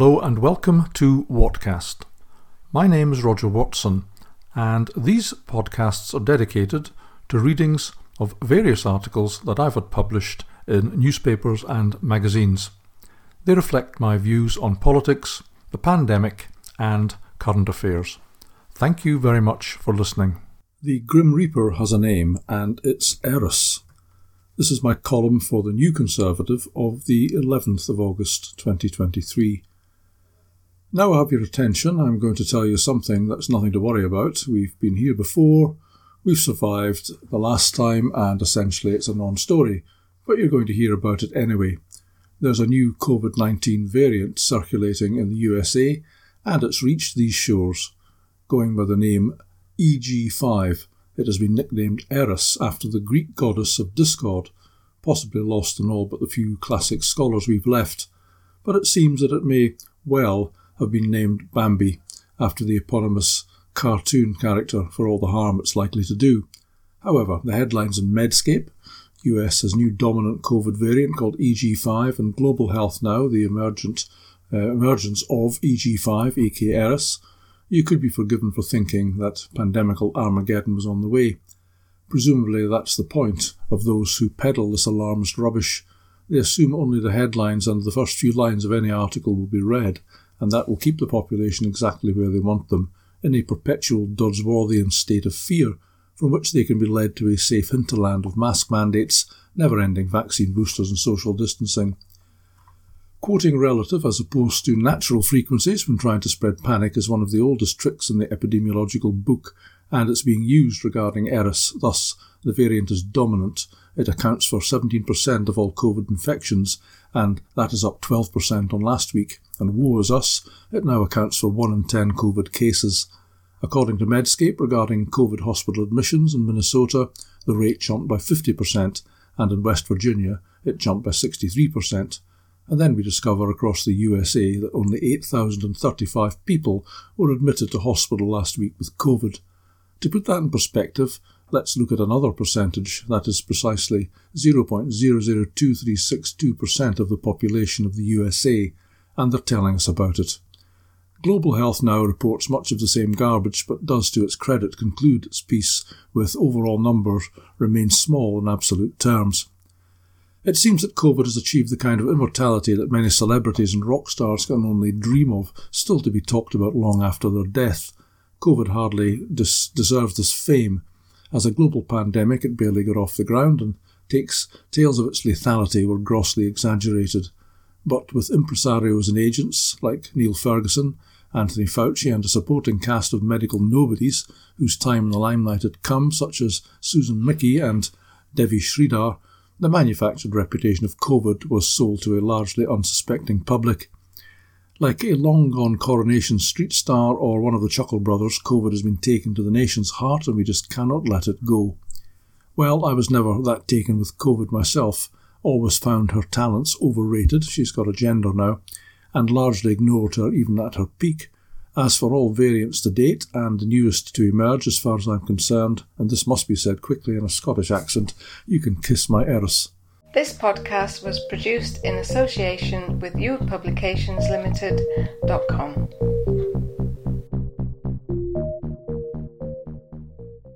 Hello and welcome to Whatcast. My name is Roger Watson, and these podcasts are dedicated to readings of various articles that I've had published in newspapers and magazines. They reflect my views on politics, the pandemic, and current affairs. Thank you very much for listening. The Grim Reaper has a name, and it's Eris. This is my column for the New Conservative of the 11th of August 2023. Now I have your attention, I'm going to tell you something that's nothing to worry about. We've been here before, we've survived the last time, and essentially it's a non story, but you're going to hear about it anyway. There's a new COVID 19 variant circulating in the USA, and it's reached these shores, going by the name EG5. It has been nicknamed Eris after the Greek goddess of discord, possibly lost in all but the few classic scholars we've left, but it seems that it may well have been named Bambi after the eponymous cartoon character for all the harm it's likely to do. However, the headlines in Medscape, US has new dominant COVID variant called EG5, and Global Health Now, the emergent, uh, emergence of EG5, aka Eris, you could be forgiven for thinking that pandemical Armageddon was on the way. Presumably, that's the point of those who peddle this alarmist rubbish. They assume only the headlines and the first few lines of any article will be read, and that will keep the population exactly where they want them, in a perpetual Dodsworthian state of fear, from which they can be led to a safe hinterland of mask mandates, never ending vaccine boosters, and social distancing. Quoting relative as opposed to natural frequencies when trying to spread panic is one of the oldest tricks in the epidemiological book, and it's being used regarding Eris. Thus, the variant is dominant. It accounts for 17% of all COVID infections, and that is up 12% on last week. And woe is us, it now accounts for 1 in 10 COVID cases. According to Medscape, regarding COVID hospital admissions in Minnesota, the rate jumped by 50%, and in West Virginia, it jumped by 63%. And then we discover across the USA that only 8,035 people were admitted to hospital last week with COVID. To put that in perspective, let's look at another percentage, that is precisely 0.002362% of the population of the USA, and they're telling us about it. Global Health now reports much of the same garbage, but does to its credit conclude its piece with overall numbers remain small in absolute terms. It seems that COVID has achieved the kind of immortality that many celebrities and rock stars can only dream of, still to be talked about long after their death. COVID hardly des- deserves this fame. As a global pandemic, it barely got off the ground, and takes tales of its lethality were grossly exaggerated. But with impresarios and agents like Neil Ferguson, Anthony Fauci, and a supporting cast of medical nobodies whose time in the limelight had come, such as Susan Michie and Devi Sridhar, the manufactured reputation of COVID was sold to a largely unsuspecting public. Like a long gone Coronation Street star or one of the Chuckle Brothers, COVID has been taken to the nation's heart and we just cannot let it go. Well, I was never that taken with COVID myself. Always found her talents overrated, she's got a gender now, and largely ignored her even at her peak. As for all variants to date, and the newest to emerge as far as I'm concerned, and this must be said quickly in a Scottish accent, you can kiss my Eris. This podcast was produced in association with youthpublicationslimited.com.